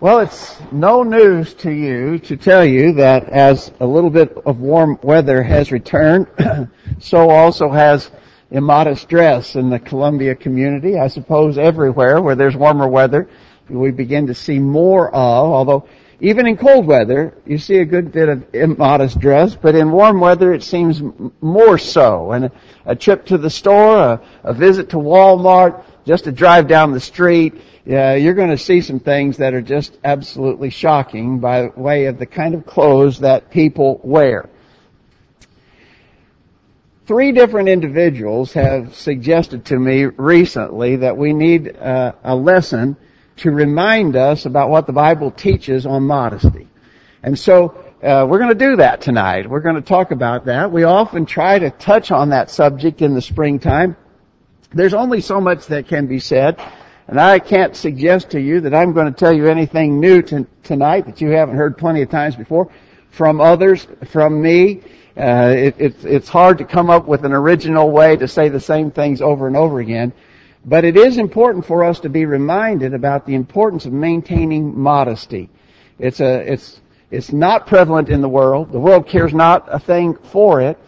Well, it's no news to you to tell you that as a little bit of warm weather has returned, so also has immodest dress in the Columbia community. I suppose everywhere where there's warmer weather, we begin to see more of, although even in cold weather, you see a good bit of immodest dress, but in warm weather it seems more so. And a trip to the store, a, a visit to Walmart, just to drive down the street, yeah, you're going to see some things that are just absolutely shocking by way of the kind of clothes that people wear. Three different individuals have suggested to me recently that we need uh, a lesson to remind us about what the Bible teaches on modesty. And so uh, we're going to do that tonight. We're going to talk about that. We often try to touch on that subject in the springtime. There's only so much that can be said. And I can't suggest to you that I'm going to tell you anything new to, tonight that you haven't heard plenty of times before from others, from me. Uh, it, it's, it's hard to come up with an original way to say the same things over and over again. But it is important for us to be reminded about the importance of maintaining modesty. It's a, it's, it's not prevalent in the world. The world cares not a thing for it.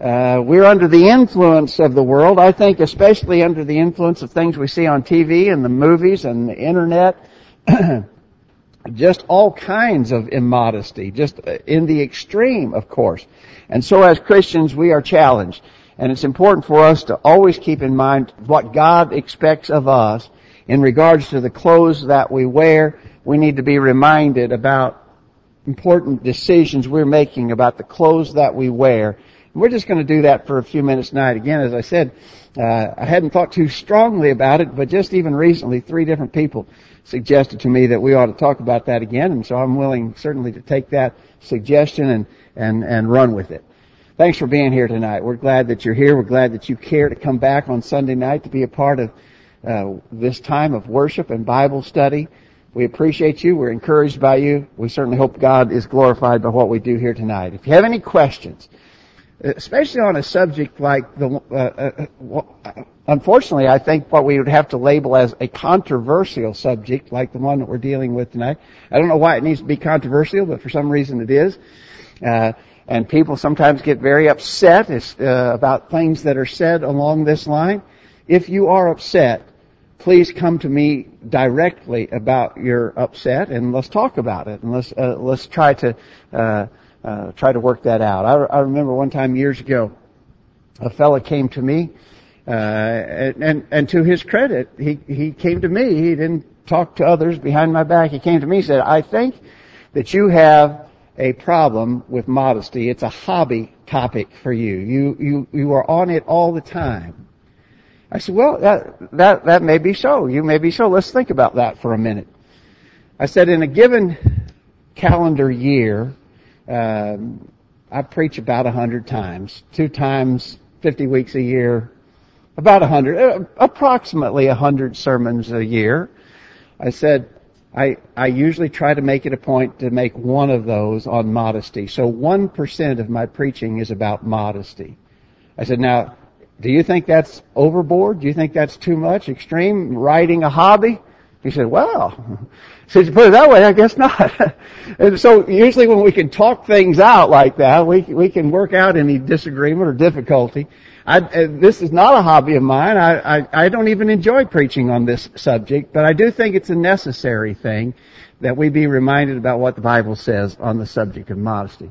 Uh, we're under the influence of the world. I think especially under the influence of things we see on TV and the movies and the internet. just all kinds of immodesty, just in the extreme, of course. And so as Christians, we are challenged. And it's important for us to always keep in mind what God expects of us in regards to the clothes that we wear. We need to be reminded about important decisions we're making about the clothes that we wear we're just going to do that for a few minutes tonight. Again, as I said, uh, I hadn't thought too strongly about it, but just even recently, three different people suggested to me that we ought to talk about that again, and so I'm willing certainly to take that suggestion and, and, and run with it. Thanks for being here tonight. We're glad that you're here. We're glad that you care to come back on Sunday night to be a part of uh, this time of worship and Bible study. We appreciate you. We're encouraged by you. We certainly hope God is glorified by what we do here tonight. If you have any questions, especially on a subject like the, uh, uh, uh, unfortunately, I think what we would have to label as a controversial subject, like the one that we're dealing with tonight. I don't know why it needs to be controversial, but for some reason it is. Uh, and people sometimes get very upset uh, about things that are said along this line. If you are upset, please come to me directly about your upset, and let's talk about it, and let's uh, let's try to uh, try to work that out. I, I remember one time years ago, a fella came to me, uh, and, and, and to his credit, he, he came to me. He didn't talk to others behind my back. He came to me and said, I think that you have a problem with modesty. It's a hobby topic for you. You, you, you are on it all the time. I said, well, that, that, that may be so. You may be so. Let's think about that for a minute. I said, in a given calendar year, um, I preach about a hundred times, two times, 50 weeks a year, about a hundred, uh, approximately a hundred sermons a year. I said, I, I usually try to make it a point to make one of those on modesty. So 1% of my preaching is about modesty. I said, now, do you think that's overboard? Do you think that's too much? Extreme? Writing a hobby? He said, well, since you put it that way, I guess not. and so usually when we can talk things out like that, we, we can work out any disagreement or difficulty. I, this is not a hobby of mine. I, I, I don't even enjoy preaching on this subject, but I do think it's a necessary thing that we be reminded about what the Bible says on the subject of modesty.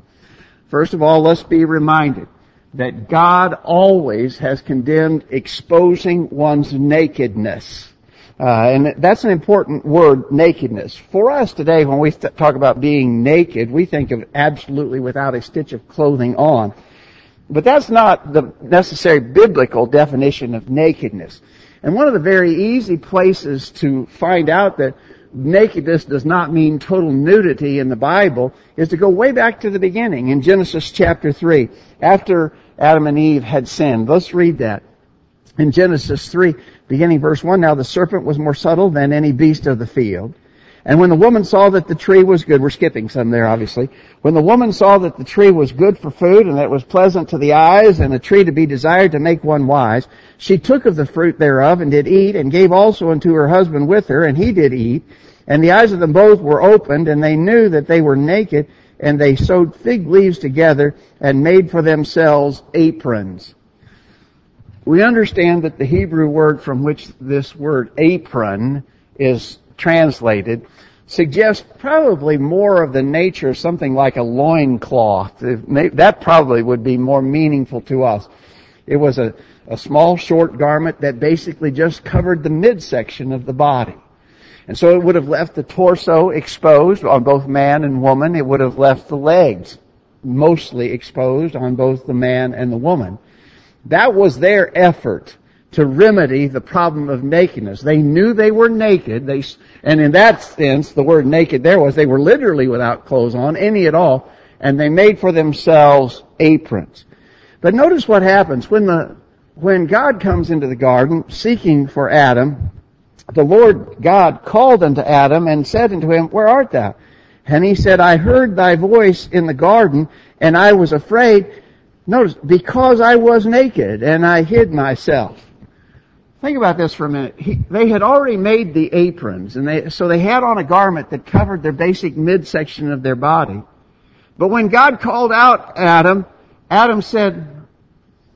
First of all, let's be reminded that God always has condemned exposing one's nakedness. Uh, and that's an important word, nakedness. For us today, when we talk about being naked, we think of absolutely without a stitch of clothing on. But that's not the necessary biblical definition of nakedness. And one of the very easy places to find out that nakedness does not mean total nudity in the Bible is to go way back to the beginning in Genesis chapter 3. After Adam and Eve had sinned. Let's read that. In Genesis 3, beginning verse 1, now the serpent was more subtle than any beast of the field. And when the woman saw that the tree was good, we're skipping some there obviously. When the woman saw that the tree was good for food and that it was pleasant to the eyes and a tree to be desired to make one wise, she took of the fruit thereof and did eat and gave also unto her husband with her and he did eat. And the eyes of them both were opened, and they knew that they were naked, and they sewed fig leaves together and made for themselves aprons. We understand that the Hebrew word from which this word apron is translated suggests probably more of the nature of something like a loincloth. That probably would be more meaningful to us. It was a, a small short garment that basically just covered the midsection of the body. And so it would have left the torso exposed on both man and woman. It would have left the legs mostly exposed on both the man and the woman. That was their effort to remedy the problem of nakedness. They knew they were naked. They, and in that sense, the word naked there was they were literally without clothes on, any at all, and they made for themselves aprons. But notice what happens when the, when God comes into the garden seeking for Adam, the Lord God called unto Adam and said unto him, Where art thou? And he said, I heard thy voice in the garden, and I was afraid. Notice, because I was naked, and I hid myself. Think about this for a minute. He, they had already made the aprons, and they, so they had on a garment that covered their basic midsection of their body. But when God called out Adam, Adam said,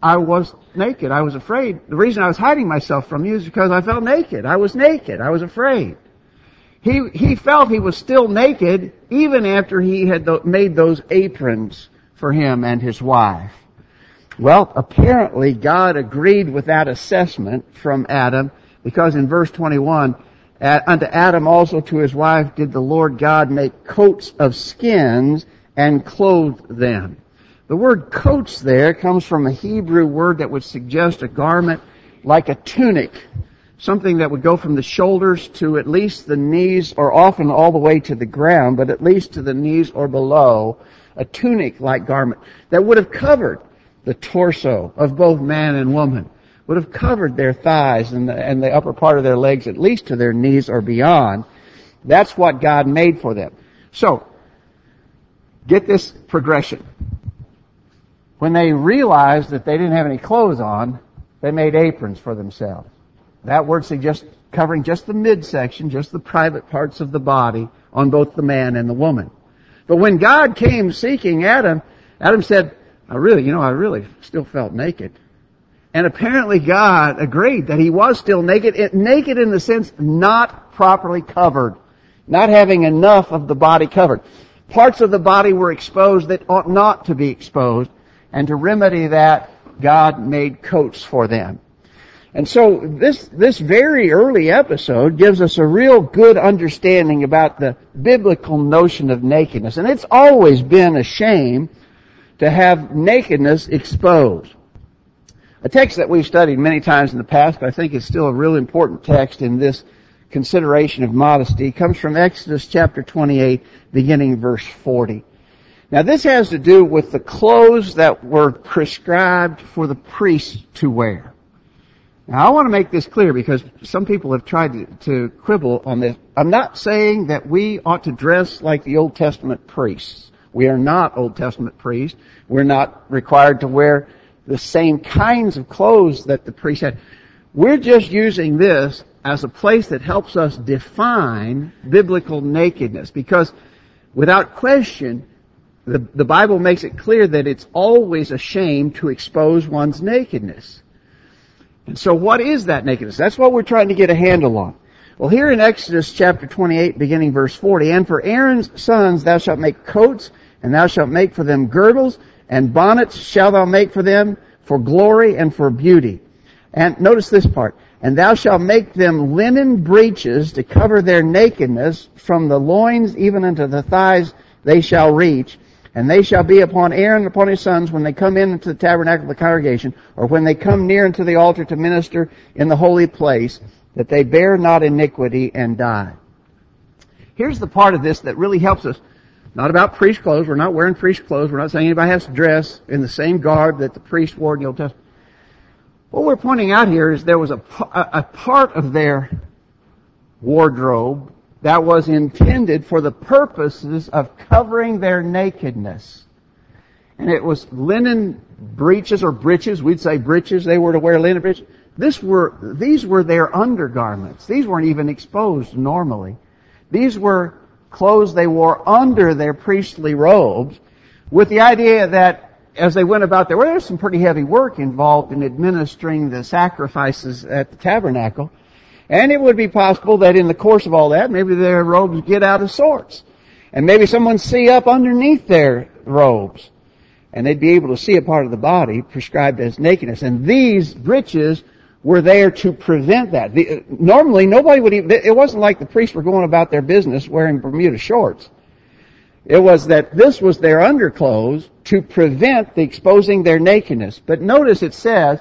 I was naked. I was afraid. The reason I was hiding myself from you is because I felt naked. I was naked. I was afraid. He, he felt he was still naked even after he had made those aprons for him and his wife. Well, apparently God agreed with that assessment from Adam because in verse 21, unto Adam also to his wife did the Lord God make coats of skins and clothe them. The word coats there comes from a Hebrew word that would suggest a garment like a tunic, something that would go from the shoulders to at least the knees or often all the way to the ground, but at least to the knees or below, a tunic-like garment that would have covered the torso of both man and woman, would have covered their thighs and the, and the upper part of their legs at least to their knees or beyond. That's what God made for them. So, get this progression. When they realized that they didn't have any clothes on, they made aprons for themselves. That word suggests covering just the midsection, just the private parts of the body on both the man and the woman. But when God came seeking Adam, Adam said, I really, you know, I really still felt naked. And apparently God agreed that he was still naked, naked in the sense not properly covered, not having enough of the body covered. Parts of the body were exposed that ought not to be exposed, and to remedy that, God made coats for them. And so this, this very early episode gives us a real good understanding about the biblical notion of nakedness. And it's always been a shame to have nakedness exposed. A text that we've studied many times in the past, but I think is still a real important text in this consideration of modesty, comes from Exodus chapter 28, beginning verse 40. Now this has to do with the clothes that were prescribed for the priests to wear. Now I want to make this clear because some people have tried to, to, quibble on this. I'm not saying that we ought to dress like the Old Testament priests. We are not Old Testament priests. We're not required to wear the same kinds of clothes that the priests had. We're just using this as a place that helps us define biblical nakedness because without question, the, the Bible makes it clear that it's always a shame to expose one's nakedness. And so what is that nakedness? That's what we're trying to get a handle on. Well, here in Exodus chapter 28, beginning verse 40, And for Aaron's sons thou shalt make coats, and thou shalt make for them girdles, and bonnets shalt thou make for them for glory and for beauty. And notice this part. And thou shalt make them linen breeches to cover their nakedness from the loins even unto the thighs they shall reach. And they shall be upon Aaron and upon his sons when they come in into the tabernacle of the congregation, or when they come near unto the altar to minister in the holy place, that they bear not iniquity and die. Here's the part of this that really helps us. Not about priest clothes. We're not wearing priest clothes. We're not saying anybody has to dress in the same garb that the priest wore in the Old Testament. What we're pointing out here is there was a, a part of their wardrobe that was intended for the purposes of covering their nakedness. And it was linen breeches or breeches. We'd say breeches. They were to wear linen breeches. This were, these were their undergarments. These weren't even exposed normally. These were clothes they wore under their priestly robes with the idea that as they went about their way, there was some pretty heavy work involved in administering the sacrifices at the tabernacle. And it would be possible that in the course of all that, maybe their robes get out of sorts. And maybe someone see up underneath their robes. And they'd be able to see a part of the body prescribed as nakedness. And these breeches were there to prevent that. The, normally, nobody would even, it wasn't like the priests were going about their business wearing Bermuda shorts. It was that this was their underclothes to prevent the exposing their nakedness. But notice it says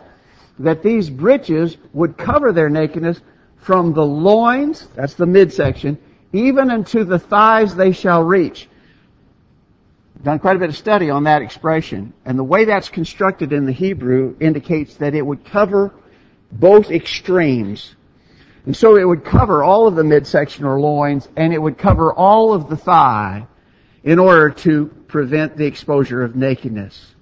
that these breeches would cover their nakedness from the loins, that's the midsection, even unto the thighs they shall reach. Done quite a bit of study on that expression, and the way that's constructed in the Hebrew indicates that it would cover both extremes. And so it would cover all of the midsection or loins, and it would cover all of the thigh in order to prevent the exposure of nakedness.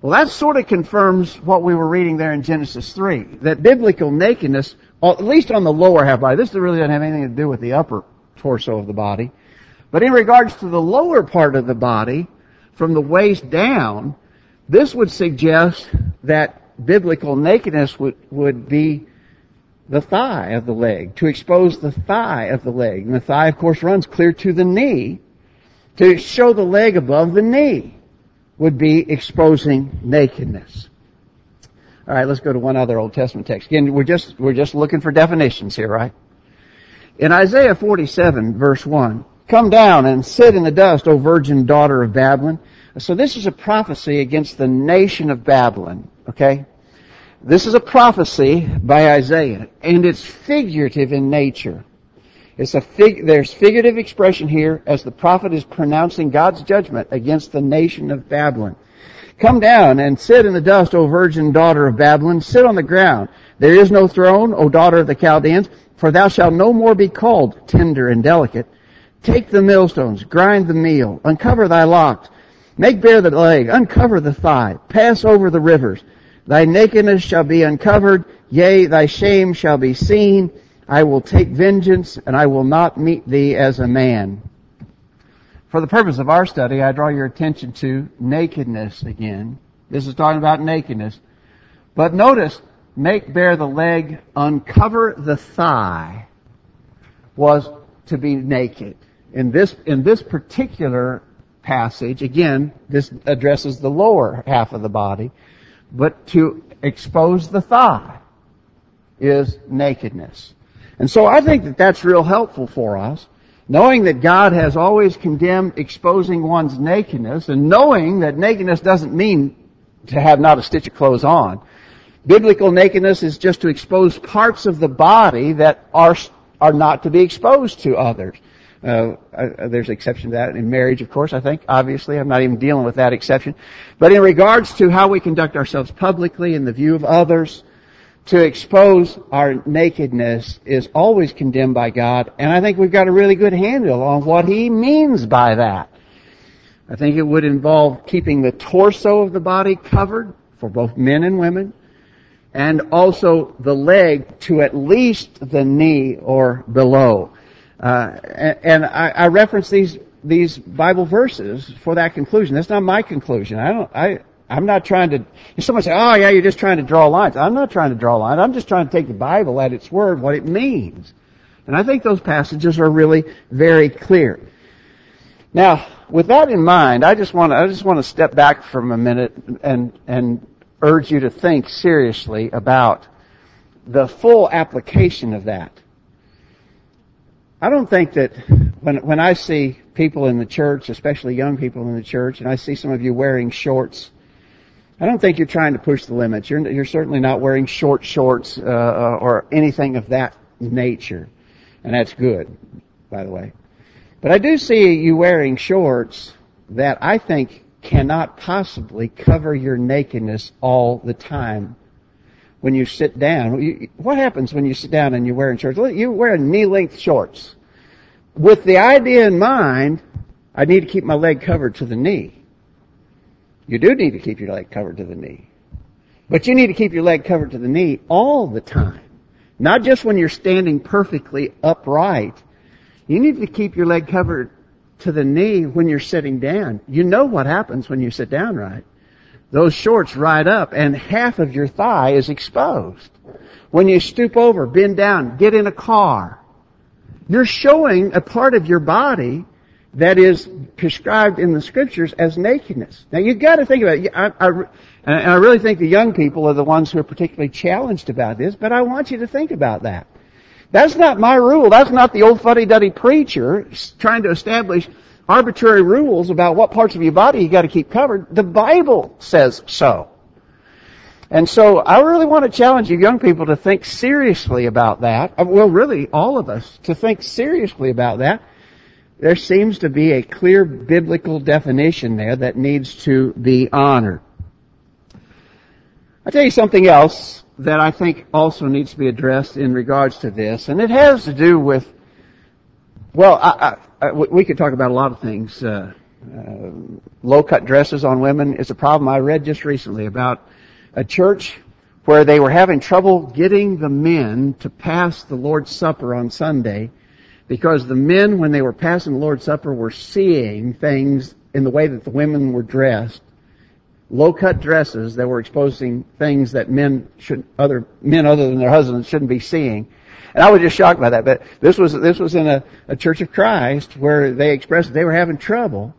Well, that sort of confirms what we were reading there in Genesis 3, that biblical nakedness, at least on the lower half body, this really doesn't have anything to do with the upper torso of the body, but in regards to the lower part of the body, from the waist down, this would suggest that biblical nakedness would, would be the thigh of the leg, to expose the thigh of the leg. And the thigh, of course, runs clear to the knee. To show the leg above the knee would be exposing nakedness. All right, let's go to one other Old Testament text. Again, we're just we're just looking for definitions here, right? In Isaiah 47, verse 1, Come down and sit in the dust, O virgin daughter of Babylon. So this is a prophecy against the nation of Babylon, okay? This is a prophecy by Isaiah, and it's figurative in nature. It's a fig, there's figurative expression here as the prophet is pronouncing God's judgment against the nation of Babylon. Come down and sit in the dust, O virgin daughter of Babylon. Sit on the ground. There is no throne, O daughter of the Chaldeans, for thou shalt no more be called tender and delicate. Take the millstones, grind the meal, uncover thy locks, make bare the leg, uncover the thigh, pass over the rivers. Thy nakedness shall be uncovered, yea, thy shame shall be seen. I will take vengeance, and I will not meet thee as a man. For the purpose of our study, I draw your attention to nakedness again. This is talking about nakedness. But notice, make bare the leg, uncover the thigh, was to be naked in this, in this particular passage, again, this addresses the lower half of the body, but to expose the thigh is nakedness. And so I think that that's real helpful for us, knowing that God has always condemned exposing one's nakedness, and knowing that nakedness doesn't mean to have not a stitch of clothes on. Biblical nakedness is just to expose parts of the body that are, are not to be exposed to others. Uh, uh, there's an exception to that in marriage, of course, I think. Obviously, I'm not even dealing with that exception. But in regards to how we conduct ourselves publicly in the view of others, to expose our nakedness is always condemned by God, and I think we've got a really good handle on what He means by that. I think it would involve keeping the torso of the body covered for both men and women, and also the leg to at least the knee or below. Uh, and, I, I reference these these Bible verses for that conclusion. That's not my conclusion. I don't. I I'm not trying to. If someone say, "Oh yeah, you're just trying to draw lines," I'm not trying to draw lines. I'm just trying to take the Bible at its word, what it means. And I think those passages are really very clear. Now, with that in mind, I just want to I just want to step back from a minute and and urge you to think seriously about the full application of that. I don't think that when when I see people in the church, especially young people in the church, and I see some of you wearing shorts, I don't think you're trying to push the limits. You're you're certainly not wearing short shorts uh, uh, or anything of that nature, and that's good, by the way. But I do see you wearing shorts that I think cannot possibly cover your nakedness all the time when you sit down. What happens when you sit down and you're wearing shorts? You wear knee-length shorts. With the idea in mind, I need to keep my leg covered to the knee. You do need to keep your leg covered to the knee. But you need to keep your leg covered to the knee all the time. Not just when you're standing perfectly upright. You need to keep your leg covered to the knee when you're sitting down. You know what happens when you sit down, right? Those shorts ride up and half of your thigh is exposed. When you stoop over, bend down, get in a car, you're showing a part of your body that is prescribed in the scriptures as nakedness. Now you've got to think about it. I, I, and I really think the young people are the ones who are particularly challenged about this, but I want you to think about that. That's not my rule. That's not the old fuddy-duddy preacher trying to establish arbitrary rules about what parts of your body you got to keep covered. The Bible says so. And so I really want to challenge you young people to think seriously about that. Uh, well, really, all of us to think seriously about that. There seems to be a clear biblical definition there that needs to be honored. I'll tell you something else that I think also needs to be addressed in regards to this, and it has to do with, well, I, I, I, we could talk about a lot of things. Uh, uh, low-cut dresses on women is a problem I read just recently about a church where they were having trouble getting the men to pass the Lord's Supper on Sunday because the men, when they were passing the Lord's Supper, were seeing things in the way that the women were dressed low-cut dresses that were exposing things that men should, other, men other than their husbands shouldn't be seeing. And I was just shocked by that. But this was, this was in a, a Church of Christ where they expressed that they were having trouble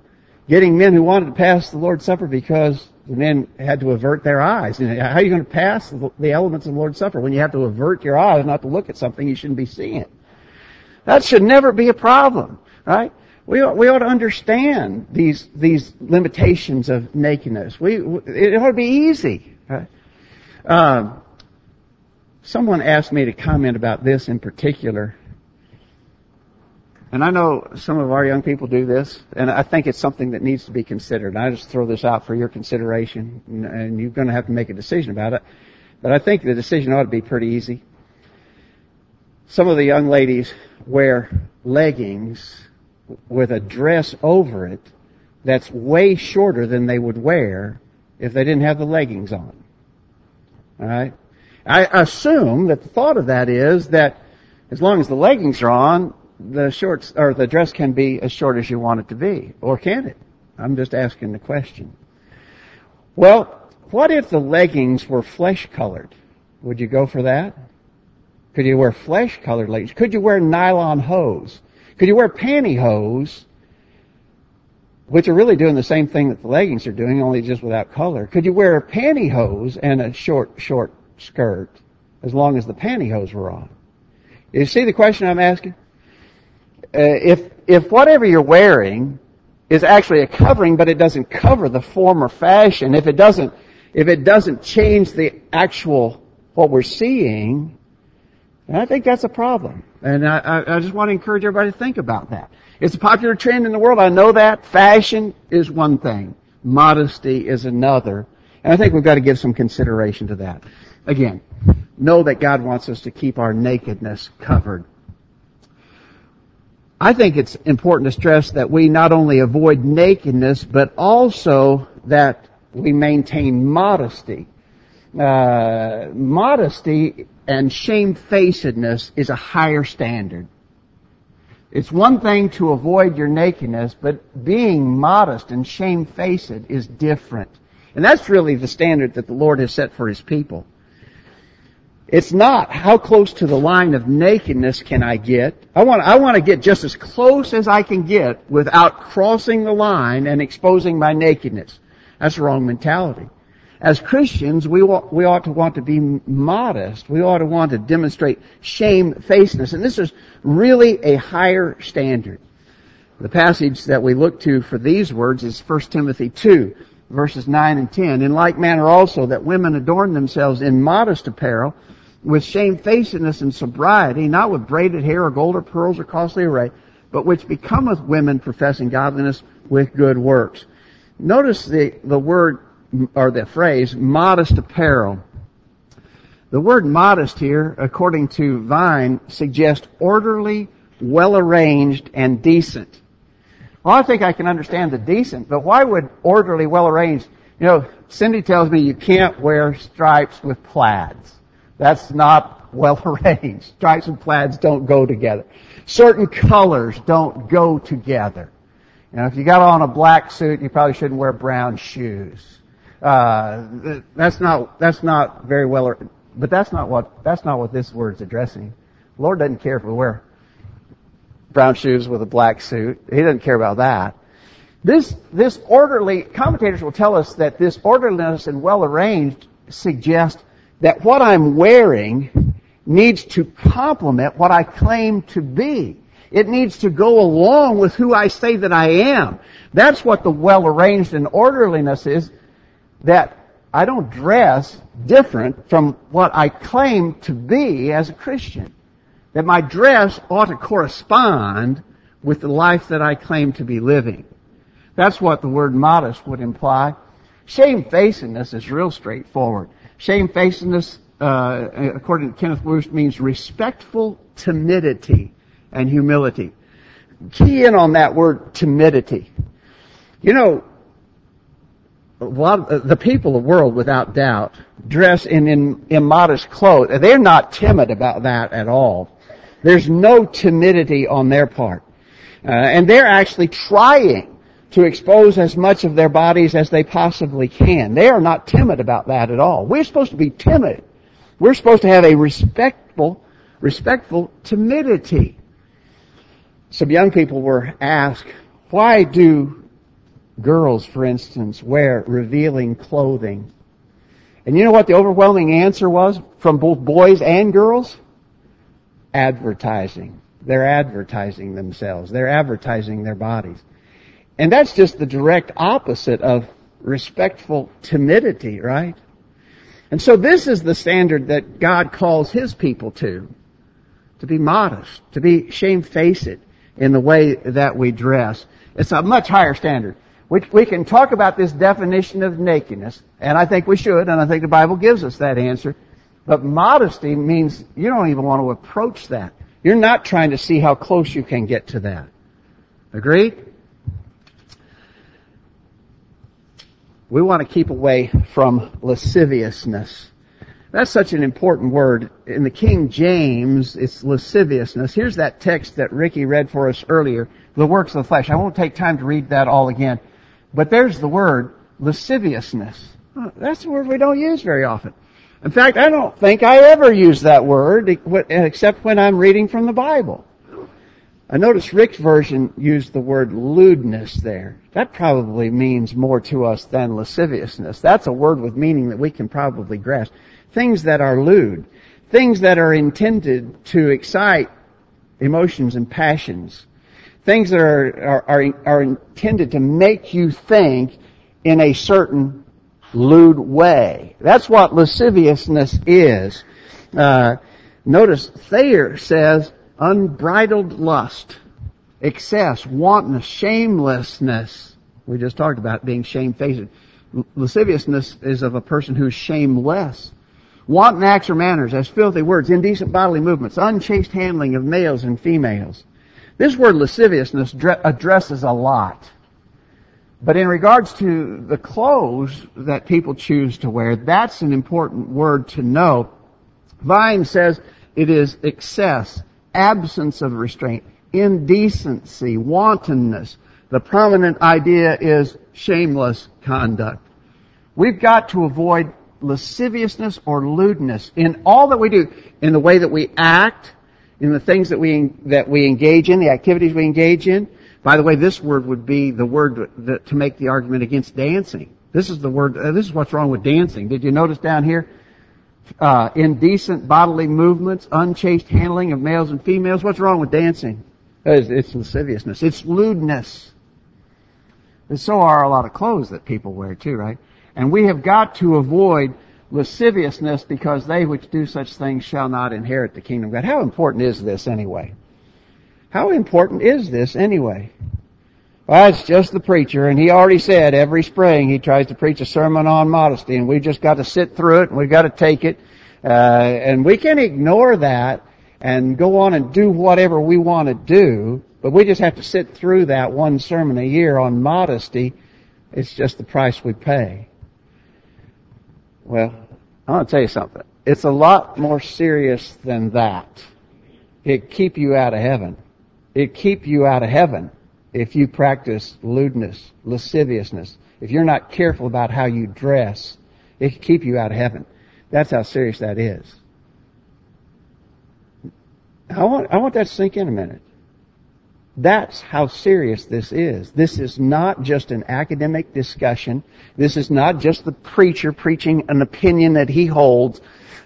getting men who wanted to pass the Lord's Supper because the men had to avert their eyes. And how are you going to pass the elements of the Lord's Supper when you have to avert your eyes not to look at something you shouldn't be seeing? That should never be a problem, right? We ought, we ought to understand these these limitations of nakedness. We it ought to be easy. Right? Um, someone asked me to comment about this in particular, and I know some of our young people do this, and I think it's something that needs to be considered. I just throw this out for your consideration, and you're going to have to make a decision about it. But I think the decision ought to be pretty easy. Some of the young ladies wear leggings with a dress over it that's way shorter than they would wear if they didn't have the leggings on. Alright? I assume that the thought of that is that as long as the leggings are on, the shorts, or the dress can be as short as you want it to be. Or can it? I'm just asking the question. Well, what if the leggings were flesh colored? Would you go for that? Could you wear flesh colored leggings? Could you wear nylon hose? Could you wear pantyhose, which are really doing the same thing that the leggings are doing, only just without color? Could you wear pantyhose and a short, short skirt as long as the pantyhose were on? You see the question I'm asking? Uh, if, if whatever you're wearing is actually a covering, but it doesn't cover the form or fashion, if it doesn't, if it doesn't change the actual, what we're seeing, and I think that's a problem. And I, I, just want to encourage everybody to think about that. It's a popular trend in the world. I know that. Fashion is one thing. Modesty is another. And I think we've got to give some consideration to that. Again, know that God wants us to keep our nakedness covered. I think it's important to stress that we not only avoid nakedness, but also that we maintain modesty. Uh, modesty and shamefacedness is a higher standard. It's one thing to avoid your nakedness, but being modest and shamefaced is different. And that's really the standard that the Lord has set for His people. It's not how close to the line of nakedness can I get. I want, I want to get just as close as I can get without crossing the line and exposing my nakedness. That's the wrong mentality as Christians, we, ought, we ought to want to be modest. We ought to want to demonstrate shamefacedness. And this is really a higher standard. The passage that we look to for these words is 1 Timothy 2, verses 9 and 10. In like manner also that women adorn themselves in modest apparel, with shamefacedness and sobriety, not with braided hair or gold or pearls or costly array, but which becometh women professing godliness with good works. Notice the, the word or the phrase modest apparel. The word modest here, according to Vine, suggests orderly, well arranged, and decent. Well, I think I can understand the decent, but why would orderly, well arranged? You know, Cindy tells me you can't wear stripes with plaids. That's not well arranged. Stripes and plaids don't go together. Certain colors don't go together. You know, if you got on a black suit, you probably shouldn't wear brown shoes. Uh, that's not that's not very well, but that's not what that's not what this word's addressing. The Lord doesn't care if we wear brown shoes with a black suit. He doesn't care about that. This this orderly commentators will tell us that this orderliness and well arranged suggest that what I'm wearing needs to complement what I claim to be. It needs to go along with who I say that I am. That's what the well arranged and orderliness is, that I don't dress different from what I claim to be as a Christian. That my dress ought to correspond with the life that I claim to be living. That's what the word modest would imply. Shamefacedness is real straightforward. Shamefacedness, uh, according to Kenneth Wuest, means respectful timidity and humility. Key in on that word timidity. You know, of the people of the world, without doubt, dress in, in immodest clothes. They're not timid about that at all. There's no timidity on their part. Uh, and they're actually trying to expose as much of their bodies as they possibly can. They are not timid about that at all. We're supposed to be timid. We're supposed to have a respectful, respectful timidity. Some young people were asked, why do girls, for instance, wear revealing clothing? And you know what the overwhelming answer was from both boys and girls? Advertising. They're advertising themselves. They're advertising their bodies. And that's just the direct opposite of respectful timidity, right? And so this is the standard that God calls His people to. To be modest, to be shamefaced in the way that we dress. It's a much higher standard. We, we can talk about this definition of nakedness, and I think we should, and I think the Bible gives us that answer. But modesty means you don't even want to approach that. You're not trying to see how close you can get to that. Agreed? We want to keep away from lasciviousness. That's such an important word. In the King James, it's lasciviousness. Here's that text that Ricky read for us earlier, the works of the flesh. I won't take time to read that all again. But there's the word lasciviousness. That's a word we don't use very often. In fact, I don't think I ever use that word except when I'm reading from the Bible. I notice Rick's version used the word lewdness there. That probably means more to us than lasciviousness. That's a word with meaning that we can probably grasp. Things that are lewd. Things that are intended to excite emotions and passions. Things that are, are, are, are intended to make you think in a certain lewd way. That's what lasciviousness is. Uh, notice Thayer says unbridled lust, excess, wantonness, shamelessness. We just talked about being shamefaced. Lasciviousness is of a person who's shameless. Wanton acts or manners, as filthy words, indecent bodily movements, unchaste handling of males and females. This word lasciviousness addresses a lot. But in regards to the clothes that people choose to wear, that's an important word to know. Vine says it is excess, absence of restraint, indecency, wantonness. The prominent idea is shameless conduct. We've got to avoid lasciviousness or lewdness in all that we do, in the way that we act, in the things that we, that we engage in, the activities we engage in. By the way, this word would be the word to make the argument against dancing. This is the word, uh, this is what's wrong with dancing. Did you notice down here? uh, indecent bodily movements, unchaste handling of males and females. What's wrong with dancing? It's, it's lasciviousness. It's lewdness. And so are a lot of clothes that people wear too, right? And we have got to avoid lasciviousness because they which do such things shall not inherit the kingdom of God. How important is this anyway? How important is this anyway? Well, it's just the preacher, and he already said every spring he tries to preach a sermon on modesty, and we've just got to sit through it, and we've got to take it, uh, and we can ignore that and go on and do whatever we want to do, but we just have to sit through that one sermon a year on modesty. It's just the price we pay. Well, I want to tell you something. it's a lot more serious than that. It keep you out of heaven. It keep you out of heaven if you practice lewdness, lasciviousness. If you're not careful about how you dress, it can keep you out of heaven. That's how serious that is. I want, I want that to sink in a minute. That's how serious this is. This is not just an academic discussion. This is not just the preacher preaching an opinion that he holds,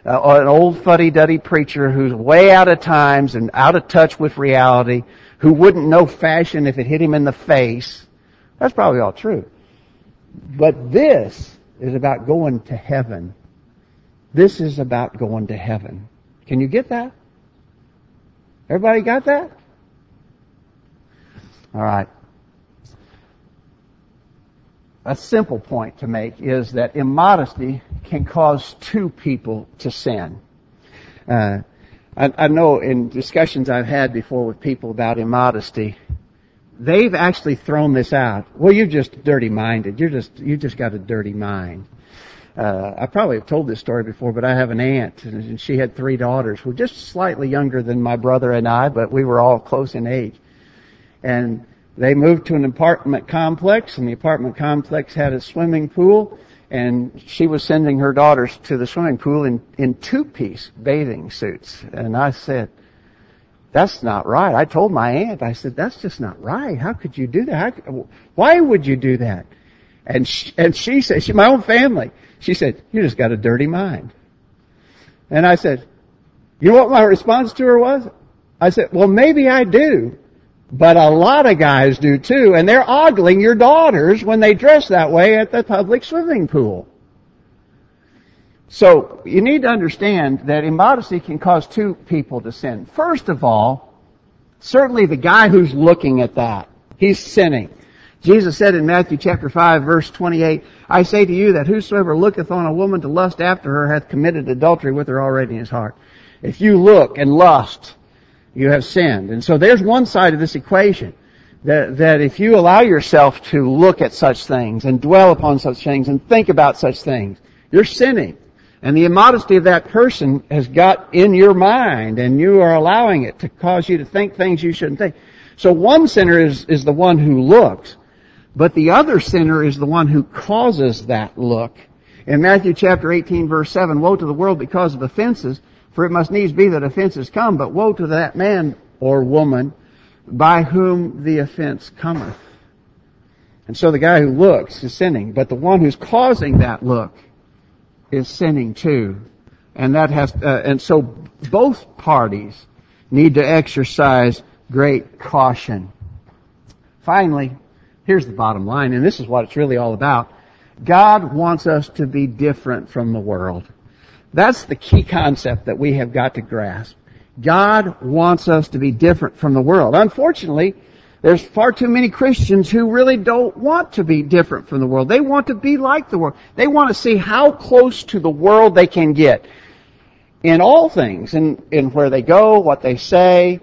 uh, an old fuddy-duddy preacher who's way out of times and out of touch with reality, who wouldn't know fashion if it hit him in the face. That's probably all true. But this is about going to heaven. This is about going to heaven. Can you get that? Everybody got that? All right. A simple point to make is that immodesty can cause two people to sin. Uh, I, I know in discussions I've had before with people about immodesty, they've actually thrown this out. Well, you're just dirty minded. You're just you just got a dirty mind. Uh, I probably have told this story before, but I have an aunt, and she had three daughters who were just slightly younger than my brother and I, but we were all close in age. And they moved to an apartment complex, and the apartment complex had a swimming pool, and she was sending her daughters to the swimming pool in, in two-piece bathing suits. And I said, that's not right. I told my aunt, I said, that's just not right. How could you do that? How, why would you do that? And she, and she said, she, my own family, she said, you just got a dirty mind. And I said, you know what my response to her was? I said, well maybe I do, but a lot of guys do too, and they're ogling your daughters when they dress that way at the public swimming pool. So, you need to understand that immodesty can cause two people to sin. First of all, certainly the guy who's looking at that, he's sinning. Jesus said in Matthew chapter 5 verse 28, I say to you that whosoever looketh on a woman to lust after her hath committed adultery with her already in his heart. If you look and lust, you have sinned. And so there's one side of this equation. That, that if you allow yourself to look at such things and dwell upon such things and think about such things, you're sinning. And the immodesty of that person has got in your mind and you are allowing it to cause you to think things you shouldn't think. So one sinner is, is the one who looks, but the other sinner is the one who causes that look. In Matthew chapter 18 verse 7, woe to the world because of offenses, for it must needs be that offenses come, but woe to that man or woman by whom the offense cometh. And so the guy who looks is sinning, but the one who's causing that look is sinning too. And that has, uh, and so both parties need to exercise great caution. Finally, here's the bottom line, and this is what it's really all about. God wants us to be different from the world. That's the key concept that we have got to grasp. God wants us to be different from the world. Unfortunately, there's far too many Christians who really don't want to be different from the world. They want to be like the world. They want to see how close to the world they can get in all things, in, in where they go, what they say,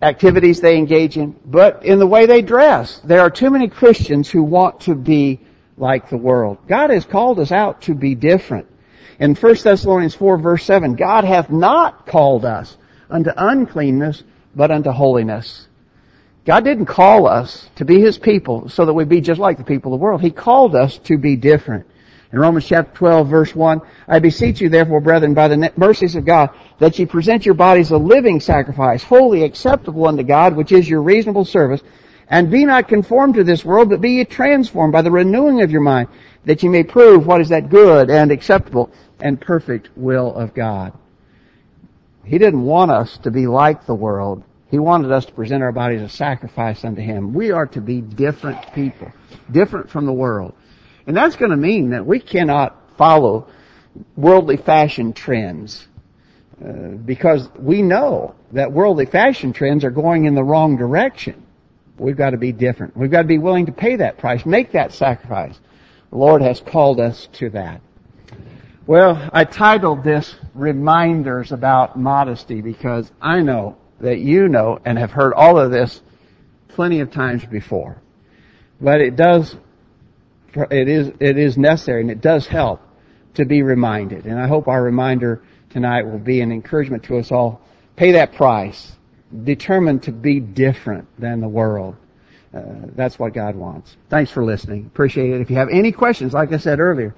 activities they engage in, but in the way they dress. There are too many Christians who want to be like the world. God has called us out to be different. In 1 Thessalonians 4 verse 7, God hath not called us unto uncleanness, but unto holiness. God didn't call us to be His people so that we be just like the people of the world. He called us to be different. In Romans chapter 12 verse 1, I beseech you therefore, brethren, by the mercies of God, that ye present your bodies a living sacrifice, wholly acceptable unto God, which is your reasonable service, and be not conformed to this world, but be ye transformed by the renewing of your mind, that ye may prove what is that good and acceptable and perfect will of God. He didn't want us to be like the world. He wanted us to present our bodies as a sacrifice unto Him. We are to be different people, different from the world. And that's going to mean that we cannot follow worldly fashion trends. Uh, because we know that worldly fashion trends are going in the wrong direction. We've got to be different. We've got to be willing to pay that price, make that sacrifice. The Lord has called us to that. Well, I titled this Reminders About Modesty because I know that you know and have heard all of this plenty of times before. But it does, it is, it is necessary and it does help to be reminded. And I hope our reminder tonight will be an encouragement to us all. Pay that price. Determined to be different than the world. Uh, that's what God wants. Thanks for listening. Appreciate it. If you have any questions, like I said earlier,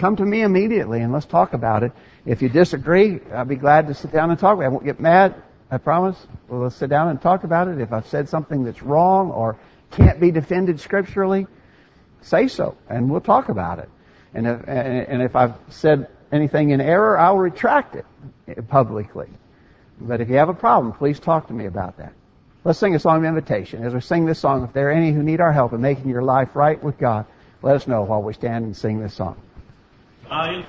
come to me immediately and let's talk about it. If you disagree, I'll be glad to sit down and talk. I won't get mad. I promise. Well, sit down and talk about it. If I've said something that's wrong or can't be defended scripturally, say so, and we'll talk about it. And if, and if I've said anything in error, I'll retract it publicly. But if you have a problem, please talk to me about that. Let's sing a song of invitation. As we sing this song, if there are any who need our help in making your life right with God, let us know while we stand and sing this song. I